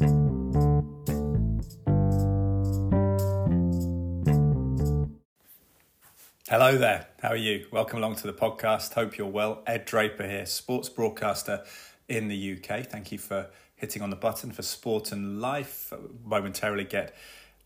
Hello there. How are you? Welcome along to the podcast. Hope you're well. Ed Draper here, sports broadcaster in the UK. Thank you for hitting on the button for Sport and Life. Momentarily get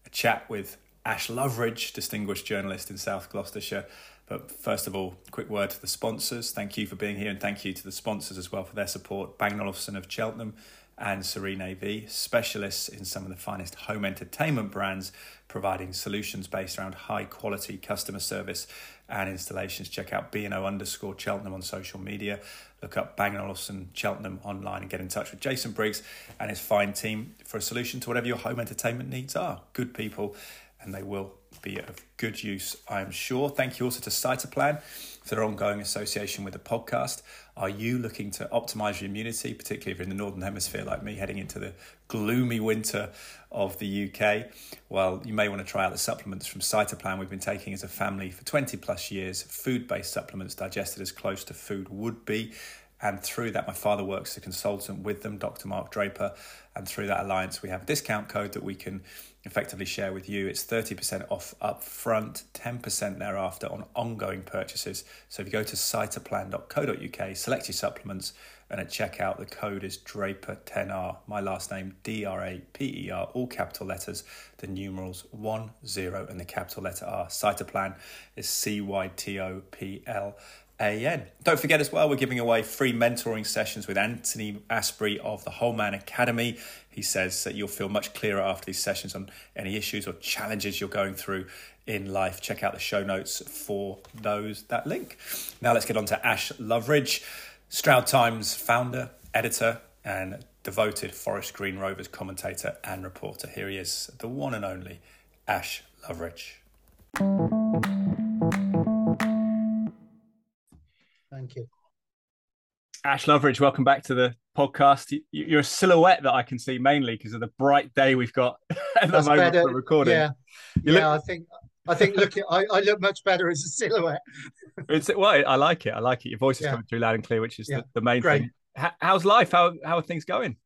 a chat with Ash Loveridge, distinguished journalist in South Gloucestershire. But first of all, quick word to the sponsors. Thank you for being here and thank you to the sponsors as well for their support. Bang Olufsen of Cheltenham and Serene AV, specialists in some of the finest home entertainment brands, providing solutions based around high quality customer service and installations. Check out B&O underscore Cheltenham on social media. Look up Bang & Olufsen Cheltenham online and get in touch with Jason Briggs and his fine team for a solution to whatever your home entertainment needs are. Good people, and they will be of good use, I am sure. Thank you also to Cytoplan for their ongoing association with the podcast. Are you looking to optimize your immunity, particularly if you're in the Northern Hemisphere like me, heading into the gloomy winter of the UK? Well, you may want to try out the supplements from Cytoplan we've been taking as a family for 20 plus years, food based supplements digested as close to food would be. And through that, my father works as a consultant with them, Dr. Mark Draper. And through that alliance, we have a discount code that we can effectively share with you. It's 30% off up front, 10% thereafter on ongoing purchases. So if you go to cytoplan.co.uk, select your supplements, and at checkout, the code is Draper10R. My last name, D R A P E R, all capital letters, the numerals 10 and the capital letter R. Cytoplan is C Y T O P L. AN. Don't forget as well, we're giving away free mentoring sessions with Anthony Asprey of the Whole Man Academy. He says that you'll feel much clearer after these sessions on any issues or challenges you're going through in life. Check out the show notes for those that link. Now let's get on to Ash Loveridge, Stroud Times founder, editor, and devoted Forest Green Rovers commentator and reporter. Here he is, the one and only Ash Loveridge. Thank you. Ash Loveridge, welcome back to the podcast. You're a silhouette that I can see mainly because of the bright day we've got at the moment better. for recording. Yeah, you yeah. Look... I think I think look, I, I look much better as a silhouette. it's well, I like it. I like it. Your voice is yeah. coming through loud and clear, which is yeah. the, the, main Great. thing. how's life? How how are things going?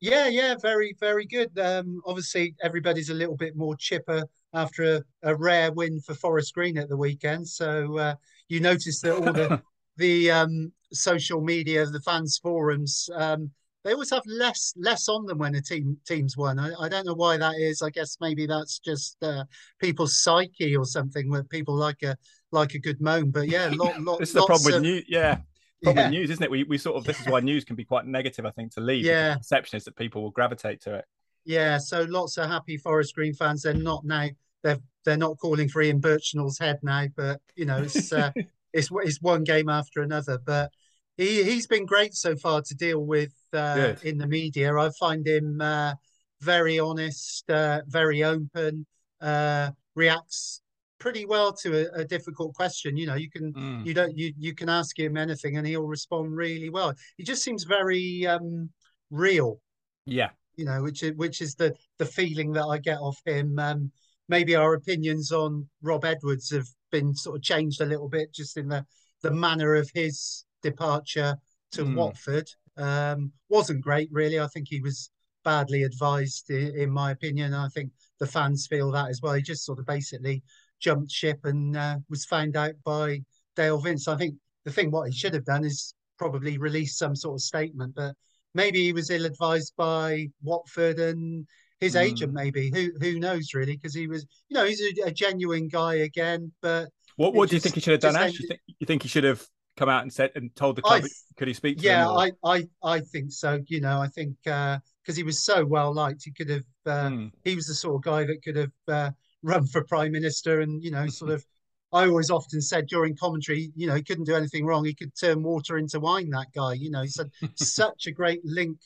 Yeah, yeah, very very good. Um, obviously, everybody's a little bit more chipper after a, a rare win for Forest Green at the weekend. So uh, you notice that all the the um, social media, the fans forums, um, they always have less less on them when a team teams won. I, I don't know why that is. I guess maybe that's just uh, people's psyche or something where people like a like a good moan. But yeah, lot, lot, this is the problem of, with news. Yeah, problem yeah. with news, isn't it? We we sort of this is why news can be quite negative. I think to leave. Yeah, the perception is that people will gravitate to it. Yeah, so lots of happy Forest Green fans. They're not now. They're they're not calling for Ian Burchnall's head now, but you know it's uh, it's it's one game after another. But he he's been great so far to deal with uh, in the media. I find him uh, very honest, uh, very open, uh, reacts pretty well to a, a, difficult question. You know, you can mm. you don't you you can ask him anything and he'll respond really well. He just seems very um, real. Yeah. You know, which is which is the the feeling that I get off him. Um, maybe our opinions on Rob Edwards have been sort of changed a little bit just in the the manner of his departure to mm. Watford. Um, wasn't great, really. I think he was badly advised, in, in, my opinion. I think the fans feel that as well. He just sort of basically jumped ship and uh, was found out by Dale Vince. I think the thing what he should have done is probably release some sort of statement, but maybe he was ill advised by Watford and his mm. agent maybe who who knows really because he was you know he's a, a, genuine guy again but what what do you think he should have done Ash? you think you think he should have come out and said and told the club I, could he speak yeah i i i think so you know i think uh because he was so well liked he could have uh, mm. he was the sort of guy that could have uh, run for prime minister and you know sort of I always often said during commentary, you know, he couldn't do anything wrong. He could turn water into wine. That guy, you know, he's had such a great link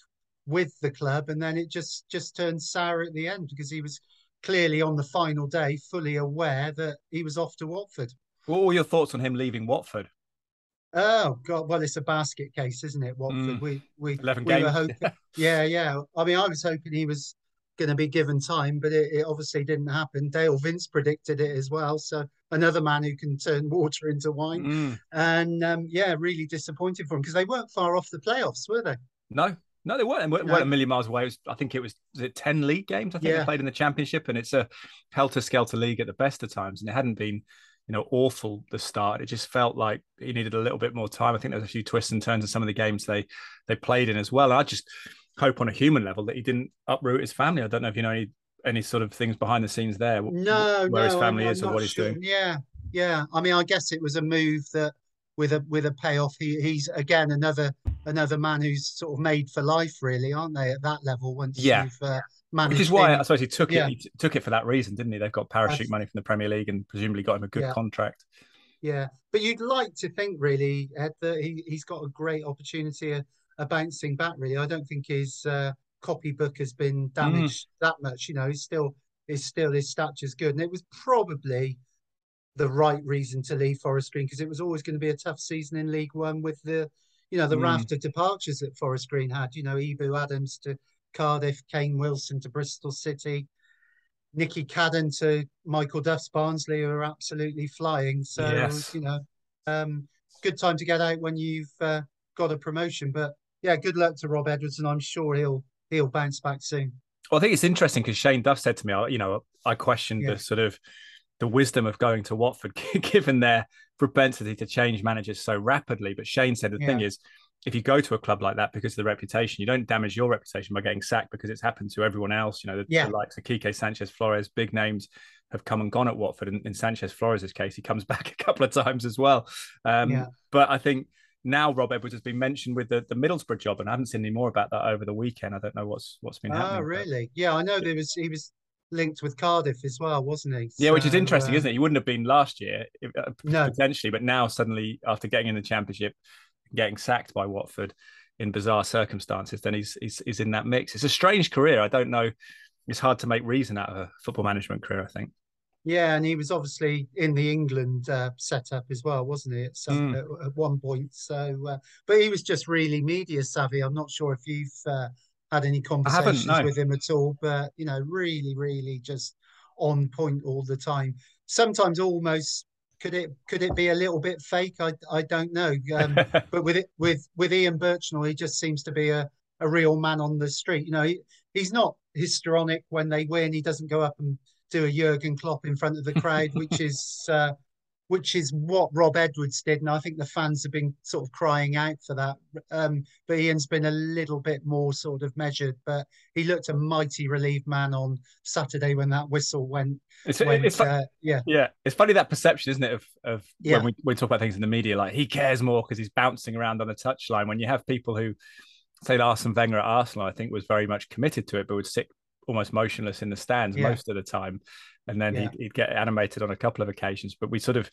with the club, and then it just just turned sour at the end because he was clearly on the final day fully aware that he was off to Watford. What were your thoughts on him leaving Watford? Oh God! Well, it's a basket case, isn't it? Watford. Mm. We we eleven we games. Were hoping, yeah, yeah. I mean, I was hoping he was going to be given time, but it, it, obviously didn't happen. Dale Vince predicted it as well. So another man who can turn water into wine, mm. and um, yeah, really disappointed for him because they weren't far off the playoffs, were they? No, No, they weren't. They weren't No. a million miles away. It was, I think it was, was it 10 league games, I think Yeah. they played in the championship, and it's a helter skelter league at the best of times. And it hadn't been, you know, awful the start. It just felt like he needed a little bit more time. I think there was a few twists and turns in some of the games they they played in as well. And I just hope on a human level that he didn't uproot his family. I don't know if you know any any sort of things behind the scenes there. No, where no, his family I'm, is I'm or what he's sure. doing. Yeah, yeah. I mean, I guess it was a move that with a with a payoff. He, he's again another another man who's sort of made for life, really, aren't they? At that level, once Yeah. you've uh, managed, Which is why him. I suppose he took Yeah. it. He took it for that reason, didn't he? They've got parachute That's- money from the Premier League and presumably got him a good Yeah. contract. Yeah, but you'd like to think, really, Ed, that he, he's got a great opportunity of, of bouncing back. Really, I don't think his uh, copybook has been Mm. damaged that much. You know, he's still, he's still his stature's good, and it was probably the right reason to leave Forest Green because it was always going to be a tough season in League One with the, you know, the Mm. raft of departures that Forest Green had. You know, Ebou Adams to Cardiff, Kane Wilson to Bristol City. Nicky Cadden to Michael Duff's Barnsley who are absolutely flying. So Yes. you know, um, good time to get out when you've uh, got a promotion. But yeah, good luck to Rob Edwards, and I'm sure he'll he'll bounce back soon. Well, I think it's interesting because Shane Duff said to me, I- you know, I questioned Yeah. the sort of the wisdom of going to Watford, given their propensity to change managers so rapidly. But Shane said the thing is, if you go to a club like that because of the reputation, you don't damage your reputation by getting sacked because it's happened to everyone else. You know, the, Yeah. the likes of Quique Sanchez Flores, big names have come and gone at Watford. And in Sanchez Flores' case, he comes back a couple of times as well. Um, Yeah. But I think now Rob Edwards has been mentioned with the, the Middlesbrough job, and I haven't seen any more about that over the weekend. I don't know what's what's been happening. Oh, but- really? Yeah, I know there was he was linked with Cardiff as well, wasn't he? Yeah, which is interesting, uh, isn't it? He wouldn't have been last year if, uh, No. potentially, but now suddenly after getting in the championship, getting sacked by Watford in bizarre circumstances, then he's he's, he's in that mix. It's a strange career. I don't know. It's hard to make reason out of a football management career. I think. Yeah, and he was obviously in the England uh, setup as well, wasn't he? At some Mm. at, at one point. So, uh, but he was just really media savvy. I'm not sure if you've uh, had any conversations no. with him at all, but you know, really, really just on point all the time. Sometimes almost could it could it be a little bit fake? I I don't know. Um, but with it with with Ian Burchnall, he just seems to be a, a real man on the street. You know, he, he's not histrionic when they win. He doesn't go up and do a Jurgen Klopp in front of the crowd, which is uh, which is what Rob Edwards did, and I think the fans have been sort of crying out for that. Um, but Ian's been a little bit more sort of measured, but he looked a mighty relieved man on Saturday when that whistle went. it's, went it's uh, yeah, yeah, it's funny that perception, isn't it, of of Yeah. when we, we talk about things in the media, like he cares more because he's bouncing around on the touchline. When you have people who say Arsene Wenger at Arsenal, I think was very much committed to it, but would sit almost motionless in the stands Yeah. most of the time, and then Yeah. he'd, he'd get animated on a couple of occasions. But we sort of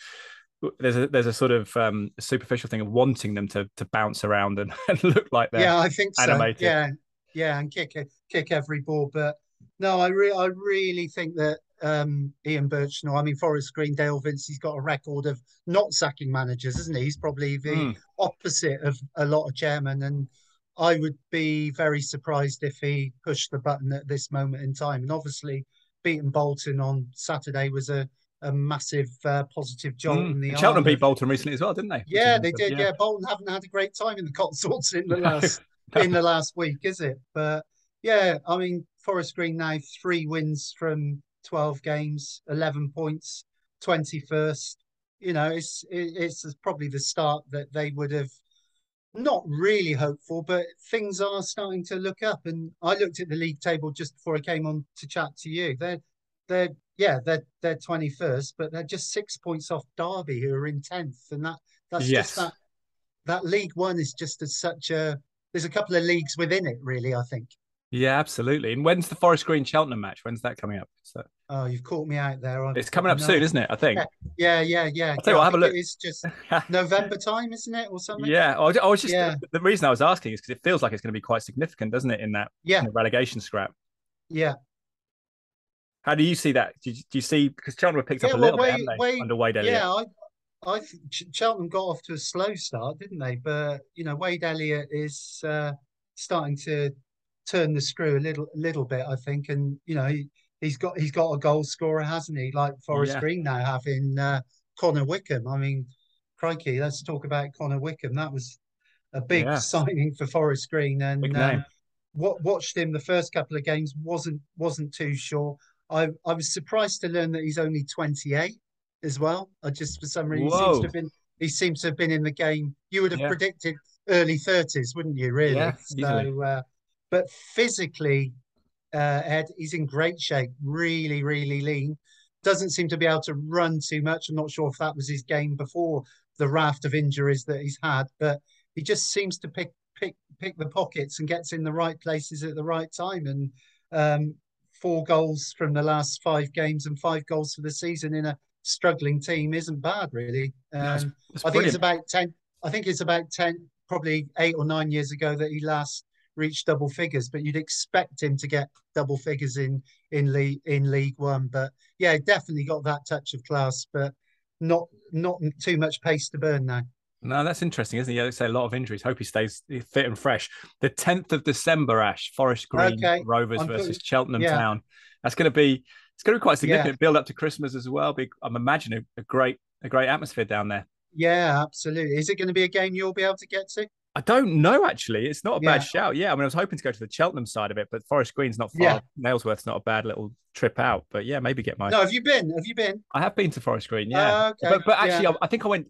there's a there's a sort of um, superficial thing of wanting them to to bounce around and, and look like they're yeah, I think so. animated. Yeah, yeah, and kick kick every ball. But no, I re- I really think that um, Ian Burchnall. I mean, Forest Green, Dale Vince. He's got a record of not sacking managers, isn't he? He's probably the Mm. opposite of a lot of chairmen, and I would be very surprised if he pushed the button at this moment in time. And obviously, beating Bolton on Saturday was a a massive uh, positive jolt Mm. in the Cheltenham beat Bolton recently as well, didn't they? Yeah, they did. Yeah. Bolton haven't had a great time in the Cotswolds in the last in the last week, is it? But yeah, I mean, Forest Green now three wins from twelve games, eleven points, twenty first. You know, it's it, it's probably the start that they would have not really hopeful, but things are starting to look up. And I looked at the league table just before I came on to chat to you. They're they're yeah they're they're twenty first, but they're just six points off Derby, who are in tenth, and that that's Yes. just that that League One is just as such a. There's a couple of leagues within it, really. I think. Yeah, absolutely. And when's the Forest Green Cheltenham match? When's that coming up? So Oh, you've caught me out there. I've it's coming up no- soon, isn't it? I think. Yeah, yeah, yeah. I'll tell you Yeah, what, have a look. It is just November time, isn't it, or something? Yeah, I was, just Yeah. the reason I was asking is because it feels like it's going to be quite significant, doesn't it, in that yeah, in relegation scrap? yeah. How do you see that? Do you, do you see because Cheltenham picked Yeah, up a well, little Wade- bit, under Wade Elliott? Yeah, I, I think Ch- Cheltenham got off to a slow start, didn't they? But you know, Wade Elliott is uh, starting to turn the screw a little, a little bit, I think. And you know, he, he's got he's got a goal scorer, hasn't he? Like Forest Yeah. Green now having uh, Connor Wickham. I mean, crikey, let's talk about Connor Wickham. That was a big Yeah. signing for Forest Green, and um, what watched him the first couple of games wasn't wasn't too sure. I I was surprised to learn that he's only 28 as well. I just for some reason he seems to have been he seems to have been in the game. You would have yeah. predicted early 30s, wouldn't you? Really? Yeah, so, uh, but physically, uh, Ed, he's in great shape. Really, really lean. Doesn't seem to be able to run too much. I'm not sure if that was his game before the raft of injuries that he's had, but he just seems to pick pick pick the pockets and gets in the right places at the right time. And um, four goals from the last five games and five goals for the season in a struggling team isn't bad, really. Um, I think it's about ten. I think it's about ten, probably eight or nine years ago that he last reached double figures. But you'd expect him to get double figures in in league in League One. But yeah, definitely got that touch of class, but not not too much pace to burn now. No, that's interesting, isn't it? Yeah, they say a lot of injuries. Hope he stays fit and fresh. The tenth of December, Ash Forest Green okay. Rovers I'm versus Cheltenham yeah. Town. That's going to be it's going to be quite significant. Yeah. Build up to Christmas as well. Be, I'm imagining a great a great atmosphere down there. Yeah, absolutely. Is it going to be a game you'll be able to get to? I don't know actually. It's not a yeah. bad shout. Yeah, I mean, I was hoping to go to the Cheltenham side of it, but Forest Green's not far. Yeah. Nailsworth's not a bad little trip out. But yeah, maybe get my. No, have you been? Have you been? I have been to Forest Green. Yeah, uh, okay. but but actually, yeah. I, I, think I went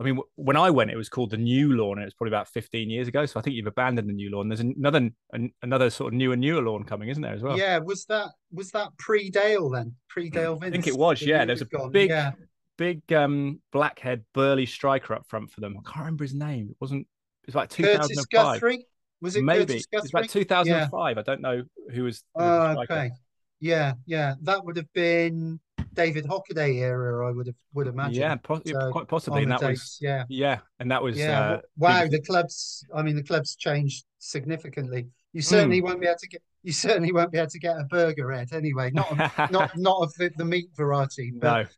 I mean, when I went, it was called the New Lawn, and it was probably about 15 years ago. So I think you've abandoned the New Lawn. There's another another sort of newer newer lawn coming, isn't there as well? Yeah, was that was that pre Dale then? Pre Dale Vince? I think it was. Yeah, there's a gone. big yeah. big um blackhead burly striker up front for them. I can't remember his name. It wasn't. It was like 2005. Guthrie? Was it maybe? It was about 2005. Yeah. I don't know who was. Who was oh, okay. Yeah, yeah, that would have been David Hockaday era, I would have would imagine. Yeah, po- so, quite possibly. And that dates, was yeah, yeah, and that was yeah. Uh, wow, the clubs. I mean, the clubs changed significantly. You certainly mm. won't be able to get. You certainly won't be able to get a burger at anyway. Not not not of the, the, meat variety. But no.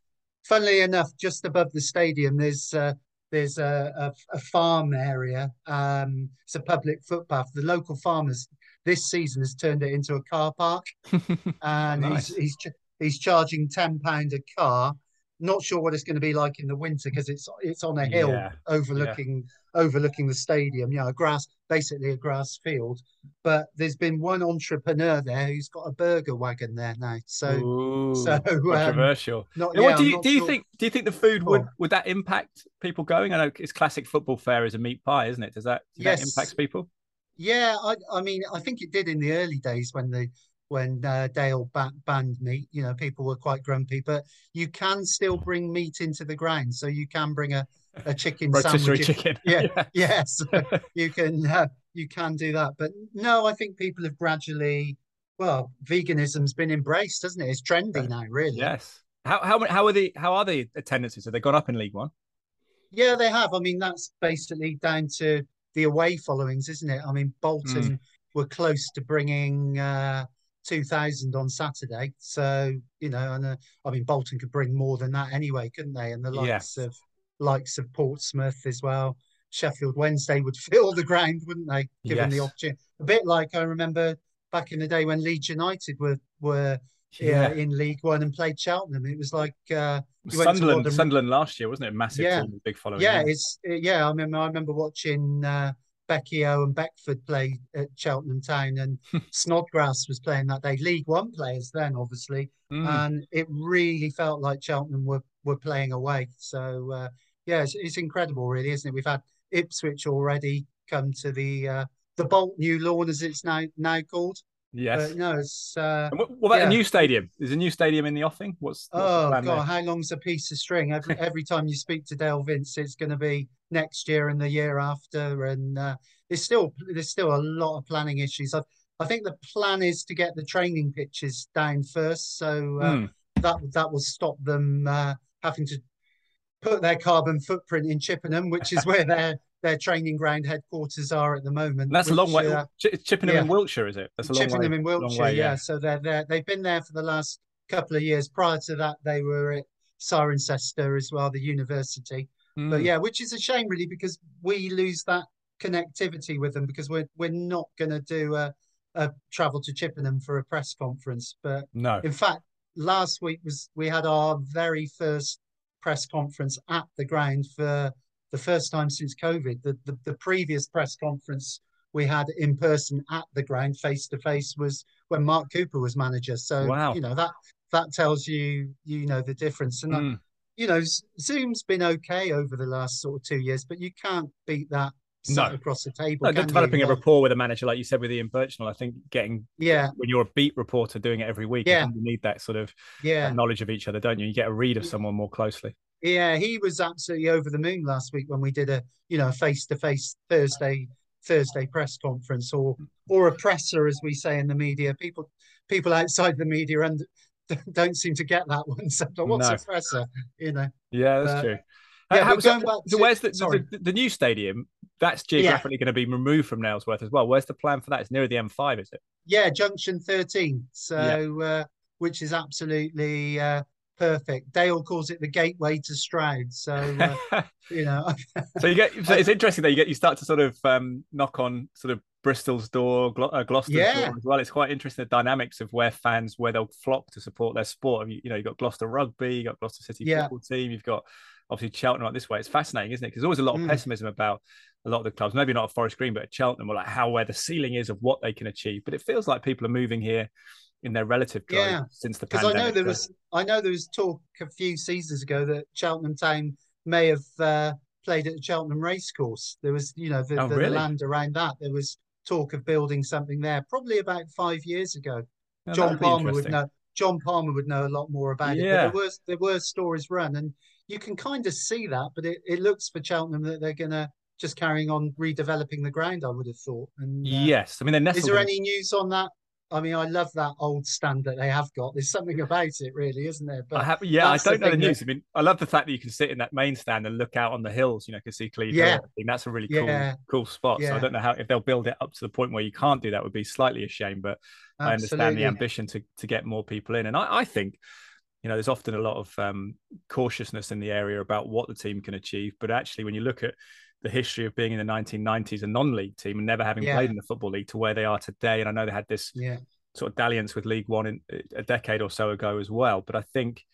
Funnily enough, just above the stadium, there's uh, there's a, a, a, farm area. Um, it's a public footpath. The local farmers this season has turned it into a car park, and nice. he's he's he's charging ten pound a car. Not sure what it's going to be like in the winter because it's it's on a hill yeah. overlooking yeah. overlooking the stadium. Yeah, a grass basically a grass field. But there's been one entrepreneur there who's got a burger wagon there now. So Ooh, so um, controversial. Um, not, yeah, what do you do you sure. think do you think the food would oh. would that impact people going? I know it's classic football fare is a meat pie, isn't it? Does that does yes. that impact people? Yeah, I, I mean, I think it did in the early days when the when uh, Dale ba- banned meat. You know, people were quite grumpy, but you can still bring meat into the ground. So you can bring a, a chicken sandwich. chicken. Yeah, yes, you can uh, you can do that. But no, I think people have gradually. Well, veganism's been embraced, hasn't it? It's trendy now, really. Yes. How how how are the how are the attendances? Have they gone up in League One? Yeah, they have. I mean, that's basically down to the away followings, isn't it? I mean, Bolton mm. were close to bringing uh, 2,000 on Saturday. So, you know, and uh, I mean, Bolton could bring more than that anyway, couldn't they? And the likes of likes of Portsmouth as well. Sheffield Wednesday would fill the ground, wouldn't they? Given yes. the opportunity, a bit like I remember back in the day when Leeds United were were yeah. in League One and played Cheltenham. It was like uh, Sunderland. Sunderland last year, wasn't it? Massive, yeah. big following. Yeah, it's yeah. I remember. I remember watching uh, Becchio and Beckford played at Cheltenham Town, and Snodgrass was playing that day. League One players then, obviously, mm. and it really felt like Cheltenham were were playing away. So uh, yeah, it's, it's, incredible, really, isn't it? We've had Ipswich already come to the uh, the Bolt New Lawn, as it's now now called. Yes. But no, it's. Uh, what, what, about yeah. a new stadium? Is a new stadium in the offing? What's, what's oh god, there? how long's a piece of string? Every every time you speak to Dale Vince, it's going to be next year and the year after, and uh, there's still there's still a lot of planning issues. I, I think the plan is to get the training pitches down first, so uh, mm. that that will stop them uh, having to put their carbon footprint in Chippenham, which is where they're their training ground headquarters are at the moment. That's which, a long way. Uh, Ch- Chippenham yeah. in Wiltshire, is it? That's a long Chippenham way, in Wiltshire, way, yeah. yeah. So they're there. They've been there for the last couple of years. Prior to that, they were at Cirencester as well, the university. Mm. But yeah, which is a shame really because we lose that connectivity with them because we're we're not going to do a, a travel to Chippenham for a press conference. But no, in fact, last week was we had our very first press conference at the ground for the first time since COVID. The, the, the previous press conference we had in person at the ground face to face was when Mark Cooper was manager. So Wow. you know that that tells you you know the difference. And I- Mm. you know, Zoom's been okay over the last sort of two years, but you can't beat that No. across the table. No, can you? developing a rapport with a manager, like you said with Ian Burchnall, I think getting Yeah, when you're a beat reporter doing it every week, Yeah. you need that sort of yeah, knowledge of each other, don't you? You get a read of someone more closely. Yeah. He was absolutely over the moon last week when we did a you know face to face Thursday Thursday press conference or or a presser, as we say in the media. People people outside the media and don't seem to get that one. So what's No. a presser? You know. Yeah, that's Uh, true. yeah, how- going back to- where's the, sorry. the the new stadium? That's geographically going to be removed from Nailsworth as well. Where's the plan for that? It's near the M5, is it? Yeah, Junction 13. So, uh, which is absolutely uh, perfect. Dale calls it the gateway to Stroud. So, uh, you know, so you get so it's interesting that you get you start to sort of um, knock on sort of Bristol's door, Glo- uh, Gloucester's Yeah. door as well. It's quite interesting the dynamics of where fans where they'll flock to support their sport. You, you know, you've got Gloucester Rugby, you've got Gloucester City Yeah. football team, you've got obviously Cheltenham this way. It's fascinating, isn't it? Because there's always a lot of Mm. pessimism about a lot of the clubs. Maybe not at Forest Green, but at Cheltenham, or like how where the ceiling is of what they can achieve. But it feels like people are moving here in their relative growth Yeah. since the because I know there was, I know there was talk a few seasons ago that Cheltenham Town may have uh, played at the Cheltenham Racecourse. There was, you know, the, Oh, the, really? the land around that. There was talk of building something there, probably about five years ago. Oh, John Palmer would know. John Palmer would know a lot more about it. Yeah. But there was there were stories run, and you can kind of see that. But it, it looks for Cheltenham that they're gonna just carrying on redeveloping the ground. I would have thought. And uh, Yes, I mean they're nestled. is there in- any news on that? I mean, I love that old stand that they have got. There's something about it, really, isn't there? But I have, yeah, I don't know the thing that- news. I mean, I love the fact that you can sit in that main stand and look out on the hills. You know, can see Cleeve. Hill Yeah. and everything. that's a really Yeah. cool, cool spot. So I don't know how if they'll build it up to the point where you can't do that would be slightly a shame. But I understand the ambition to to get more people in, and I, I think. You know, there's often a lot of um, cautiousness in the area about what the team can achieve. But actually, when you look at the history of being in the 1990s a non-league team and never having Yeah. played in the football league to where they are today, and I know they had this Yeah, sort of dalliance with League One in, uh, a decade or so ago as well. But I think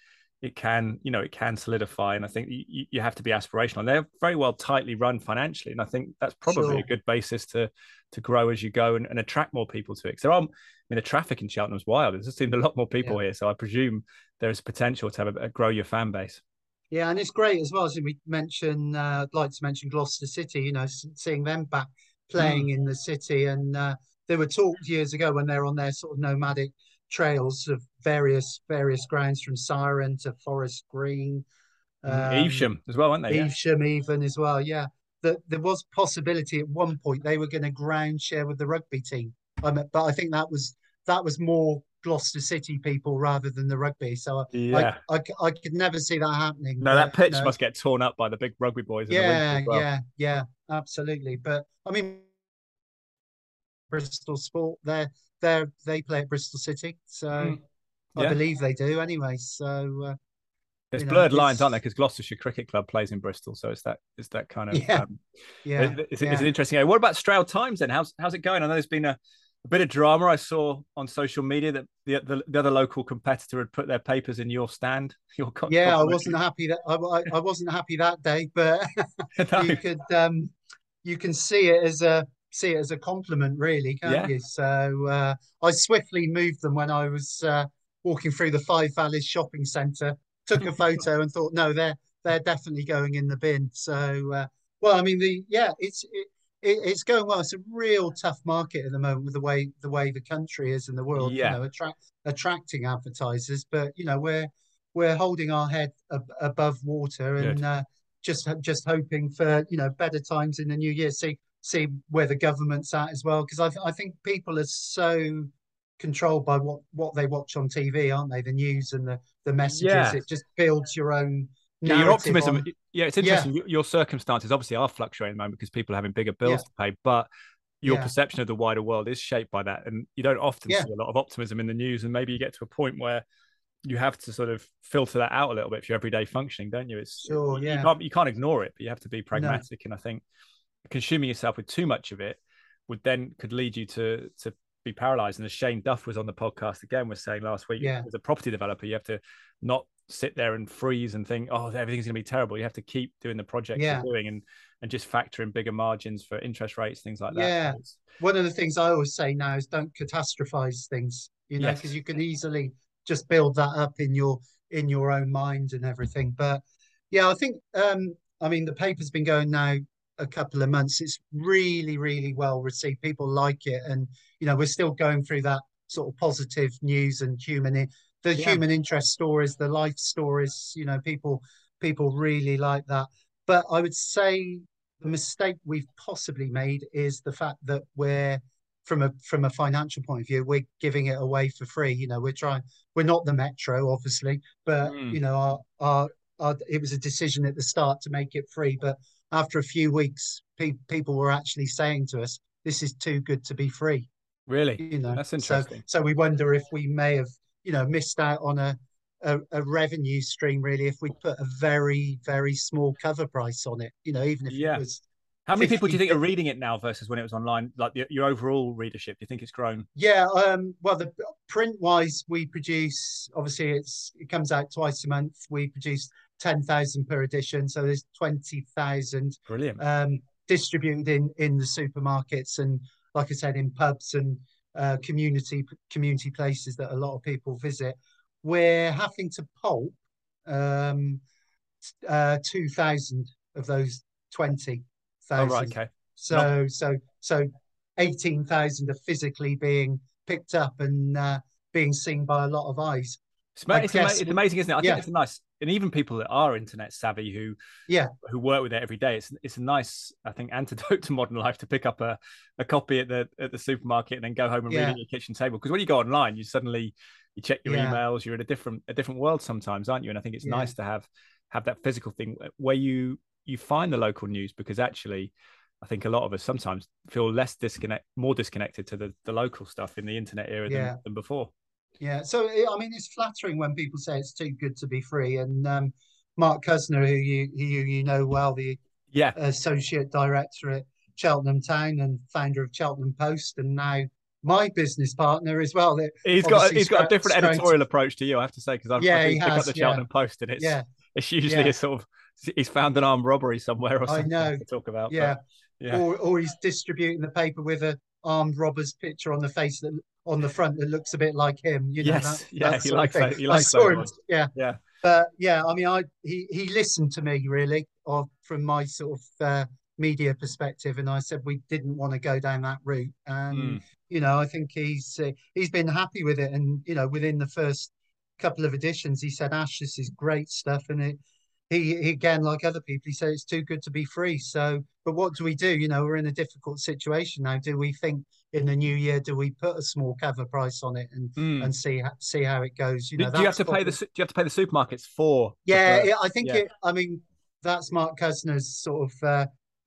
it can, you know, it can solidify, and I think you, you have to be aspirational. They're very well tightly run financially, and I think that's probably Sure. a good basis to to grow as you go and, and attract more people to it. 'Cause there are, I mean, the traffic in Cheltenham's wild. There's just seemed a lot more people here, so I presume there is potential to have a, a grow your fan base. Yeah, and it's great as well. As we mention, uh, I'd like to mention Gloucester City. You know, seeing them back playing Mm. in the city, and uh, there were talks years ago when they're on their sort of nomadic trails of various various grounds from Ciren to Forest Green, um, Evesham as well, aren't they? Yeah. Evesham even as well. Yeah, that there was possibility at one point they were going to ground share with the rugby team. Um, but I think that was that was more Gloucester City people rather than the rugby. So I, Yeah. I, I, I could never see that happening. No, that pitch no. must get torn up by the big rugby boys. In Yeah, as well. yeah, yeah, absolutely. But I mean, Bristol Sport, they they they play at Bristol City, so Mm. I believe they do anyway. So uh, There's you know, blurred lines, it's- aren't there? Because Gloucestershire Cricket Club plays in Bristol, so it's that it's that kind of Yeah. um, yeah, It- It's, yeah. it's an interesting area. What about Stroud Times then? How's how's it going? I know there's been a, a bit of drama. I saw on social media that the, the the other local competitor had put their papers in your stand. Your yeah, I wasn't happy that I, I, I wasn't happy that day, but No. you could um you can see it as a see it as a compliment, really, can't Yeah. you? So uh, I swiftly moved them when I was uh, walking through the Five Valleys shopping centre. Took a photo and thought, no, they're they're definitely going in the bin. So uh, well, I mean, the yeah, it's it, it, it's going well. It's a real tough market at the moment with the way the way the country is in the world. Yeah. You know, attract attracting advertisers, but you know we're we're holding our head ab- above water and uh, just just hoping for you know better times in the new year. See see where the government's at as well, because I th- I think people are so controlled by what what they watch on TV, aren't they? The news and the the messages. Yeah. It just builds your own. Yeah, your optimism. on- Yeah, it's Yeah. interesting. Your- Your circumstances obviously are fluctuating at the moment because people are having bigger bills Yeah. to pay, but your Yeah. perception of the wider world is shaped by that, and you don't often Yeah. see a lot of optimism in the news. And maybe you get to a point where you have to sort of filter that out a little bit for your everyday functioning, don't you? It's Sure, you- yeah. You can't, you can't ignore it, but you have to be pragmatic. And I think consuming yourself with too much of it would then could lead you to to be paralyzed. And as Shane Duff was on the podcast again, was saying last week, Yeah. as a property developer, you have to not sit there and freeze and think, oh, everything's going to be terrible. You have to keep doing the project Yeah. you're doing and and just factor in bigger margins for interest rates, things like that. Yeah. One of the things I always say now is don't catastrophize things, you know, Yes. because you can easily just build that up in your in your own mind and everything. But yeah, I think um I mean the paper's been going now a couple of months. It's really, really well received. People like it, and you know we're still going through that sort of positive news and human the Yeah. human interest stories, the life stories. You know, people people really like that. But I would say the mistake we've possibly made is the fact that we're from a from a financial point of view, we're giving it away for free. You know, we're trying. We're not the metro, obviously, but Mm. you know, our, our our it was a decision at the start to make it free. But after a few weeks, pe- people were actually saying to us, "This is too good to be free." really, You know, That's So- interesting. So, we wonder if we may have, you know, missed out on a. A, a revenue stream really if we put a very very small cover price on it you know even if Yeah. it was how many people do you think are reading it now versus when it was online? Like your, your overall readership, do you think it's grown? Yeah, um, well, the print wise, we produce obviously it's it comes out twice a month. We produce ten thousand per edition, so there's twenty thousand Brilliant. um, distributed in in the supermarkets and, like I said, in pubs and uh, community community places that a lot of people visit. We're having to pulp um, uh, two thousand of those twenty oh, thousand. right. Okay. So so so eighteen thousand are physically being picked up and uh, being seen by a lot of eyes. It's, it's, guess- it's amazing, isn't it? I yeah. think it's nice, and even people that are internet savvy who Yeah. who work with it every day, it's it's a nice, I think, antidote to modern life to pick up a, a copy at the at the supermarket and then go home and read Yeah. it at your kitchen table. Because when you go online, you suddenly you check your Yeah. emails. You're in a different a different world sometimes, aren't you? And I think it's Yeah. nice to have have that physical thing where you you find the local news because actually. I think a lot of us sometimes feel less disconnect, more disconnected to the, the local stuff in the internet era Yeah. than, than before. Yeah, so I mean, it's flattering when people say it's too good to be free. And um, Mark Cusner, who you who you know well, the Yeah, associate director at Cheltenham Town and founder of Cheltenham Post, and now my business partner as well. He's got he's got a different straight- editorial approach to you, I have to say, because I've Yeah, I up the yeah. Cheltenham Post, and it's yeah, it's usually yeah. a sort of he's found an armed robbery somewhere or I something know. to talk about. but yeah. yeah, or or he's distributing the paper with a armed robber's picture on the face that on the front that looks a bit like him. You know, Yes, that, yeah, that he likes that- he I likes saw him, yeah, yeah, but yeah, I mean, I he he listened to me really, of from my sort of uh, media perspective, and I said we didn't want to go down that route, and Mm. you know, I think he's uh, he's been happy with it, and you know, within the first couple of editions, he said, "Ash, this is great stuff," and it. He, he again, like other people, he said it's too good to be free. So, but what do we do? You know, we're in a difficult situation now. Do we think in the new year? Do we put a small cover price on it and Mm. and see see how it goes? You know, do you have to pay the do you have to pay the supermarkets for? yeah, yeah, I think Yeah. it. I mean, that's Mark Cusner's sort of uh,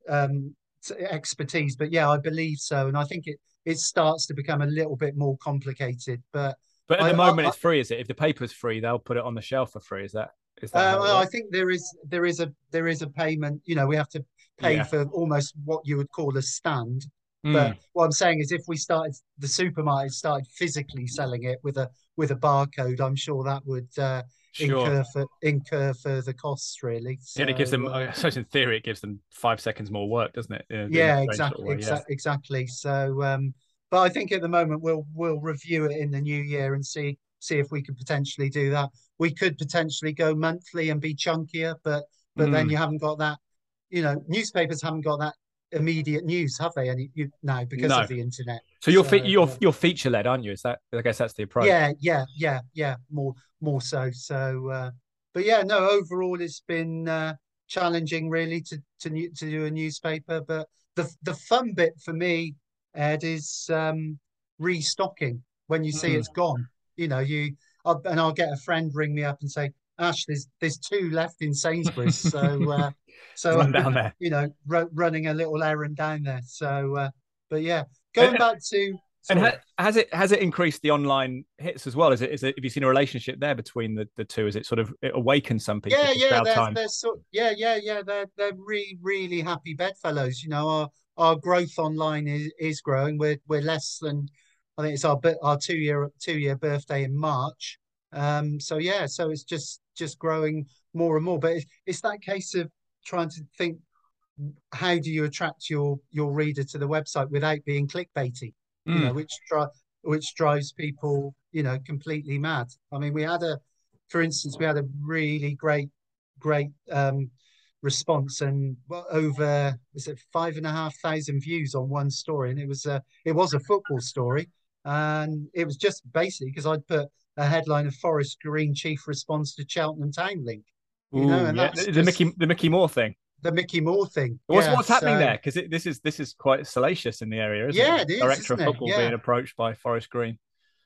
um, expertise, but yeah, I believe so, and I think it it starts to become a little bit more complicated. But But at I- the moment, I- it's free, is it? If the paper's free, they'll put it on the shelf for free. Is that? Uh, well, I think there is there is a there is a payment. You know, we have to pay Yeah. for almost what you would call a stand. Mm. But what I'm saying is, if we started the supermarket started physically selling it with a with a barcode, I'm sure that would uh, sure. incur for, incur further costs. Really, Yeah, it gives them. Uh, I suppose in theory, it gives them five seconds more work, doesn't it? In a- in yeah exactly sort of way, yeah. exactly exactly so um but i think at the moment we'll we'll review it in the new year and see see if we can potentially do that we could potentially go monthly and be chunkier but but then Mm. you haven't got that you know newspapers haven't got that immediate news have they any you now because No. of the internet So you're So, you're yeah. you're feature led, aren't you? Is that? I guess that's the approach. yeah yeah yeah yeah more more so so uh but yeah no overall it's been uh challenging really to to to do a newspaper but the the fun bit for me ed is um restocking when you see Mm. it's gone you know you I'll, and i'll get a friend ring me up and say ash there's there's two left in sainsbury's so uh so Run down there. you know ru- running a little errand down there so uh but yeah going back to And ha- has it has it increased the online hits as well? Is it is it have you seen a relationship there between the, the two? Is it sort of it awakened some people? Yeah, yeah, they're, they're sort, yeah, yeah, yeah. They're they're really really happy bedfellows. You know, our our growth online is is growing. We're we're less than I think it's our our two year two year birthday in March. Um, so yeah, so it's just just growing more and more. But it's, it's that case of trying to think how do you attract your your reader to the website without being clickbaity, mm. you know, hmm. which which drives people, you know, completely mad. I mean, we had a, for instance, we had a really great great um, response and over was it five and a half thousand views on one story, and it was a it was a football story, and it was just basically because I'd put a headline of Forest Green chief response to Cheltenham Town link. You Ooh, know, and yeah. the, the Mickey the Mickey Moore thing. The Mickey Moore thing. What's yeah, what's happening so... there? Because this is this is quite salacious in the area, isn't yeah, it? Yeah, Director of football yeah. being approached by Forest Green.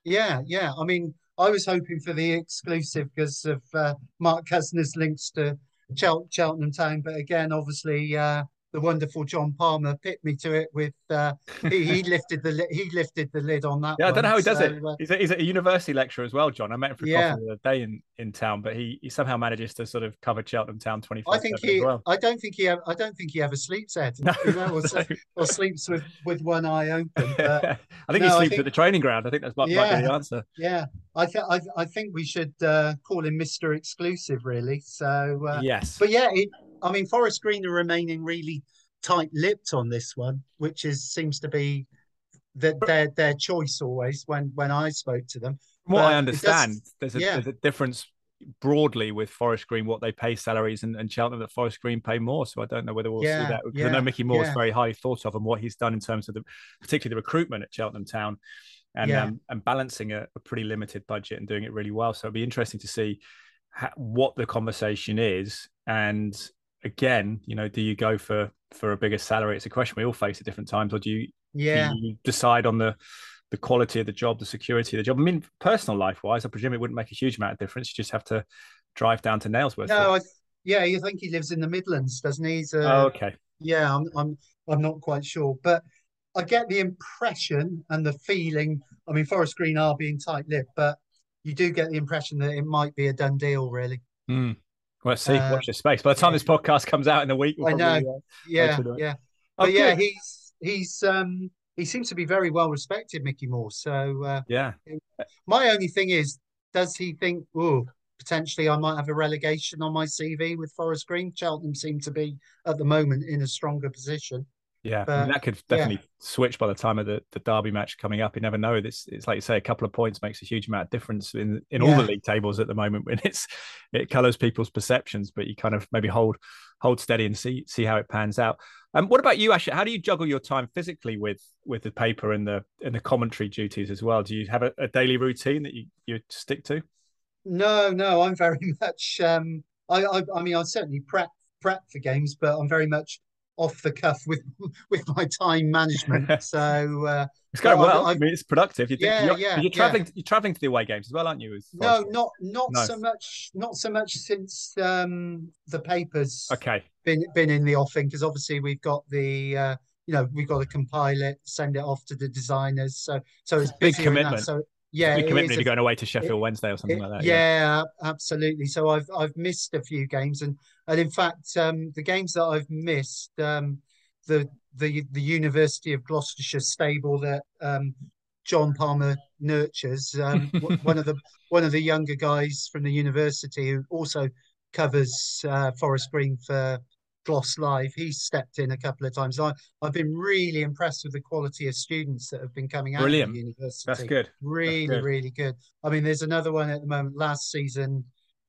Yeah, yeah. I mean, I was hoping for the exclusive because of uh, Mark Cuzner's links to Chel- Cheltenham Town, but again, obviously, uh, the wonderful John Palmer picked me to it with uh, he, he lifted the li- he lifted the lid on that. Yeah, one. I don't know how he does so, it. Uh, he's a, he's a university lecturer as well, John. I met him for yeah. coffee the other day in, in town, but he, he somehow manages to sort of cover Cheltenham Town twenty four. I think he. Well. I don't think he. I don't think he ever sleeps Ed. No, you know, or, no. or, sleeps with with one eye open. But, I think no, he sleeps think, at the training ground. I think that's might, yeah, might be the answer. Yeah, I think I, I think we should uh, call him Mister Exclusive, really. So uh, yes, but yeah, it, I mean, Forest Green are remaining really tight-lipped on this one, which is seems to be the, their their choice always when when I spoke to them. From what but I understand, does, there's, a, yeah. there's a difference broadly with Forest Green what they pay salaries and, and Cheltenham that Forest Green pay more. So I don't know whether we'll yeah, see that yeah, I know Mickey Moore is very highly thought of and what he's done in terms of the particularly the recruitment at Cheltenham Town and um, and balancing a, a, pretty limited budget and doing it really well. So it'll be interesting to see what the conversation is and again, you know, do you go for for a bigger salary? It's a question we all face at different times, or do you, yeah, do you decide on the the quality of the job, the security of the job? I mean, personal life wise, I presume it wouldn't make a huge amount of difference. You just have to drive down to Nailsworth. No, I, yeah, you think he lives in the Midlands, doesn't he? Uh, oh, okay. Yeah, I'm, I'm, I'm not quite sure, but I get the impression and the feeling. I mean, Forest Green are being tight-lipped, but you do get the impression that it might be a done deal, really. Mm. Let's see. Uh, Watch this space. By the time this podcast comes out in a week, we'll I know. Probably, uh, yeah, yeah. Oh, but yeah, he's he's um he seems to be very well respected, Mickey Moore. So uh, yeah. My only thing is, does he think, oh, potentially I might have a relegation on my CV with Forest Green? Cheltenham seem to be at the moment in a stronger position. Yeah, but, that could definitely yeah. switch by the time of the, the derby match coming up. You never know. It's it's like you say, a couple of points makes a huge amount of difference in in yeah. all the league tables at the moment. When it's it colours people's perceptions, but you kind of maybe hold hold steady and see see how it pans out. And um, what about you, Asher? How do you juggle your time physically with with the paper and the and the commentary duties as well? Do you have a, a daily routine that you you stick to? No, no, I'm very much. Um, I, I I mean, I certainly prep prep for games, but I'm very much off the cuff with with my time management. So uh, it's going well. i i mean, it's productive. You think, yeah, you're, yeah. You're traveling. Yeah. You're traveling to the away games as well, aren't you? no, not not no. so much. Not so much since um, the papers. Okay. Been been in the offing because obviously we've got the. Uh, you know, we've got to compile it, send it off to the designers. So, so it's big commitment. So yeah, big commitment to going away to Sheffield it, Wednesday or something it, like that. Yeah, yeah, absolutely. So I've I've missed a few games, and and in fact, um, the games that I've missed, um, the the the University of Gloucestershire stable that um, John Palmer nurtures, um, one of the one of the younger guys from the university who also covers uh, Forest Green for Gloss Live. He's stepped in a couple of times. I, I've been really impressed with the quality of students that have been coming out Brilliant. of the university. That's good. Really, That's good. really good. I mean, there's another one at the moment. Last season,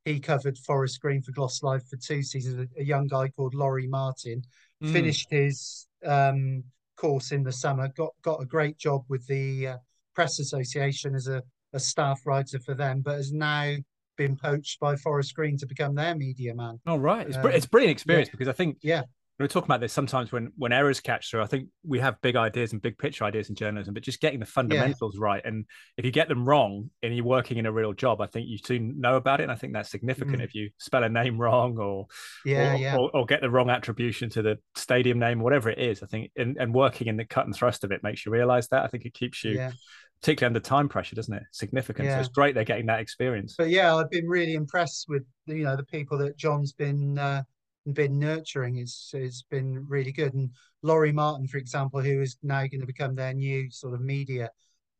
he covered Forest Green for Gloss Live for two seasons. A, a young guy called Laurie Martin mm. finished his um, course in the summer. Got got a great job with the uh, press association as a, a staff writer for them, but has now been poached by Forest Green to become their media man. Oh right, it's, um, it's brilliant experience yeah. because I think yeah. We talking about this sometimes when when errors catch through. I think we have big ideas and big picture ideas in journalism, but just getting the fundamentals yeah. right. And if you get them wrong and you're working in a real job, I think you soon know about it. And I think that's significant. Mm. If you spell a name wrong or yeah, or, yeah. Or, or, get the wrong attribution to the stadium name, whatever it is, I think and, and working in the cut and thrust of it makes you realize that. I think it keeps you yeah particularly under time pressure, doesn't it? Significant. Yeah. So it's great they're getting that experience. But yeah, I've been really impressed with you know the people that John's been uh, been nurturing. It's it's been really good. And Laurie Martin, for example, who is now going to become their new sort of media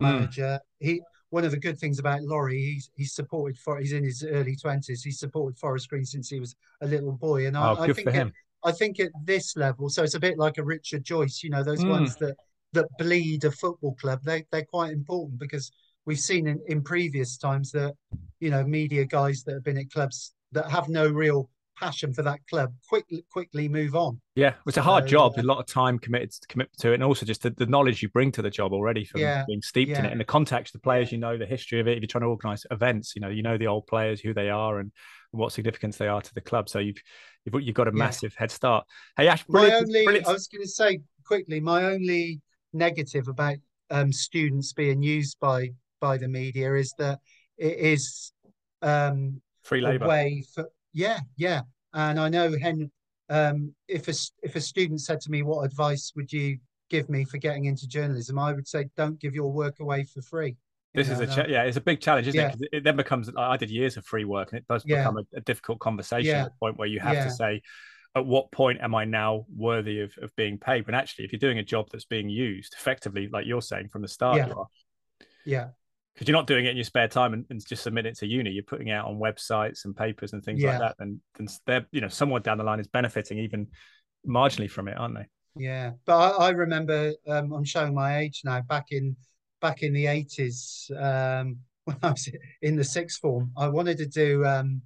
manager. Mm. He one of the good things about Laurie, he's he's supported for he's in his early twenties. He's supported Forest Green since he was a little boy, and I, oh, I think I think at this level, so it's a bit like a Richard Joyce, you know, those mm. ones that that bleed a football club. They they're quite important because we've seen in, in previous times that you know media guys that have been at clubs that have no real passion for that club quickly quickly move on. Yeah, it's a hard so, job. Uh, a lot of time committed to commit to it, and also just the, the knowledge you bring to the job already from yeah, being steeped yeah. in it, and the context, the players, you know, the history of it. If you're trying to organise events, you know, you know the old players, who they are, and what significance they are to the club. So you've you've, you've got a massive head start. Hey Ash, my only brilliant. I was going to say quickly, my only negative about um, students being used by by the media is that it is um, free labor way for yeah yeah. And i know hen um, if a if a student said to me what advice would you give me for getting into journalism? I would say don't give your work away for free. This know, is a cha- yeah it's a big challenge isn't yeah. it it then becomes i did years of free work and it does become a, a, difficult conversation yeah. at the point where you have to say at what point am I now worthy of, of being paid? When actually, if you're doing a job that's being used effectively, like you're saying from the start, yeah. you are. Yeah because you're not doing it in your spare time and, and, just submit it to uni. You're putting it out on websites and papers and things yeah. like that. And, and they're, you know, somewhat down the line is benefiting even marginally from it, aren't they? Yeah, but I, I remember um, I'm showing my age now. Back in back in the eighties, um, when I was in the sixth form, I wanted to do um,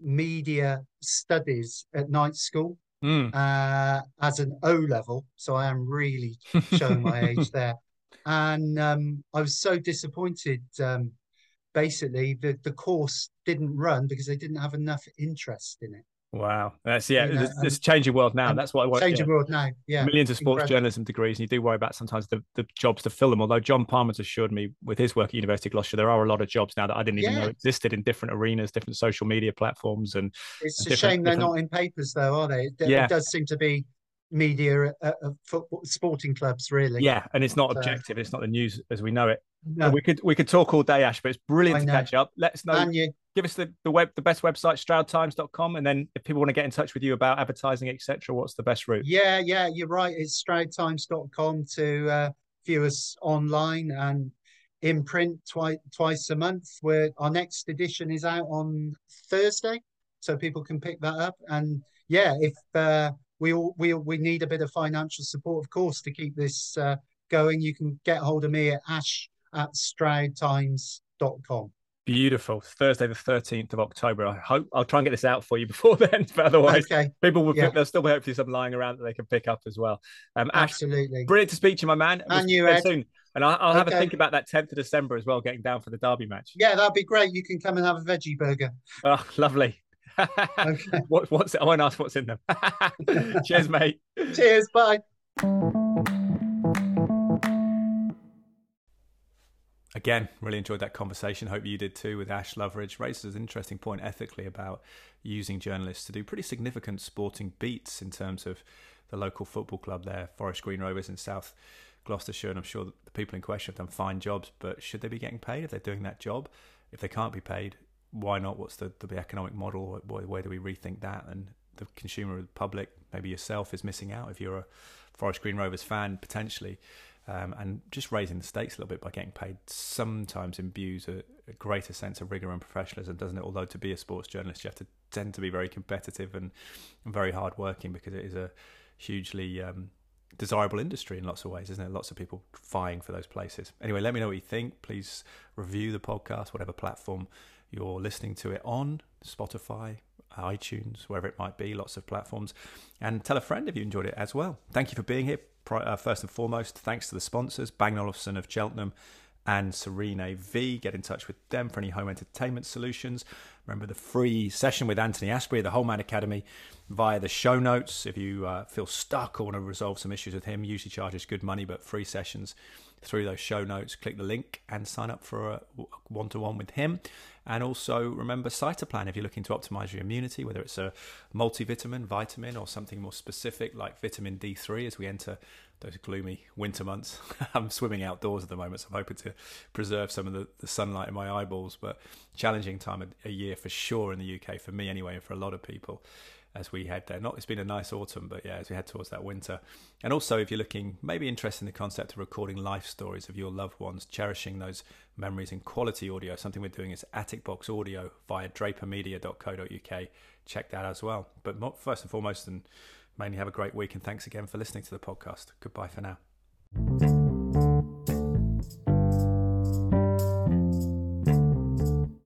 media studies at night school mm. uh, as an O level. So I am really showing my age there and um, I was so disappointed. Um, basically, the the course didn't run because they didn't have enough interest in it. Wow, that's yeah, you know, it's, um, it's changing world now. That's what I want. Changing yeah. world now, yeah. Millions of sports Incredible. journalism degrees, and you do worry about sometimes the, the jobs to fill them. Although John Palmer's assured me with his work at University of Gloucester, there are a lot of jobs now that I didn't even yeah. know existed in different arenas, different social media platforms, and it's and a shame they're not in papers, though, are they? It, yeah. it does seem to be media of football sporting clubs really. Yeah and it's not objective it's not the news as we know it. No. we could we could talk all day ash but it's brilliant to catch up. Let us know. Give us the, the web the best website stroudtimes.com and then if people want to get in touch with you about advertising etc what's the best route? Yeah yeah you're right. It's stroudtimes.com to uh, view us online and in print twice twice a month. Where our next edition is out on thursday so people can pick that up. And yeah if uh, we all we we need a bit of financial support, of course, to keep this uh, going. You can get hold of me at ash at stroudtimes.com. Beautiful. Thursday, the 13th of October. I hope I'll try and get this out for you before then. But otherwise, okay. people will, yeah. there'll still be hopefully some lying around that they can pick up as well. Um, Absolutely. Brilliant to speak to you, my man. And we'll you, Ed. Soon. And I'll, I'll have a think about that 10th of December as well, getting down for the Derby match. Yeah, that'd be great. You can come and have a veggie burger. Oh, lovely okay. what, what's I won't ask what's in them. Cheers, mate. Cheers. Bye. Again, really enjoyed that conversation. Hope you did too with Ash Loveridge. Raises an interesting point ethically about using journalists to do pretty significant sporting beats in terms of the local football club there, Forest Green Rovers in South Gloucestershire. And I'm sure the people in question have done fine jobs, but should they be getting paid if they're doing that job? If they can't be paid, why not? What's the, the economic model? Where, do we rethink that? And the consumer, the public, maybe yourself is missing out if you're a Forest Green Rovers fan potentially. Um, and just raising the stakes a little bit by getting paid sometimes imbues a, a, greater sense of rigor and professionalism, doesn't it? Although to be a sports journalist, you have to tend to be very competitive and, and very hardworking because it is a hugely um, desirable industry in lots of ways, isn't it? Lots of people vying for those places. Anyway, let me know what you think. Please review the podcast, whatever platform you're listening to it on Spotify, iTunes, wherever it might be, lots of platforms. And tell a friend if you enjoyed it as well. Thank you for being here. Uh, first and foremost, thanks to the sponsors, Bang Olufsen of Cheltenham and Serene AV. Get in touch with them for any home entertainment solutions. Remember the free session with Anthony Asprey, the Whole Man Academy, via the show notes. If you uh, feel stuck or want to resolve some issues with him, usually charges good money, but free sessions through those show notes. Click the link and sign up for a one to one with him. And also remember Cytoplan if you're looking to optimize your immunity, whether it's a multivitamin, vitamin, or something more specific like vitamin D3 as we enter those gloomy winter months. I'm swimming outdoors at the moment, so I'm hoping to preserve some of the, the sunlight in my eyeballs, but challenging time of a year for sure in the UK, for me anyway, and for a lot of people. As we head there. Not it's been a nice autumn, but yeah, as we head towards that winter. And also, if you're looking, maybe interested in the concept of recording life stories of your loved ones, cherishing those memories in quality audio, something we're doing is Attic Box Audio via drapermedia.co.uk. Check that as well. But first and foremost, and mainly have a great week, and thanks again for listening to the podcast. Goodbye for now.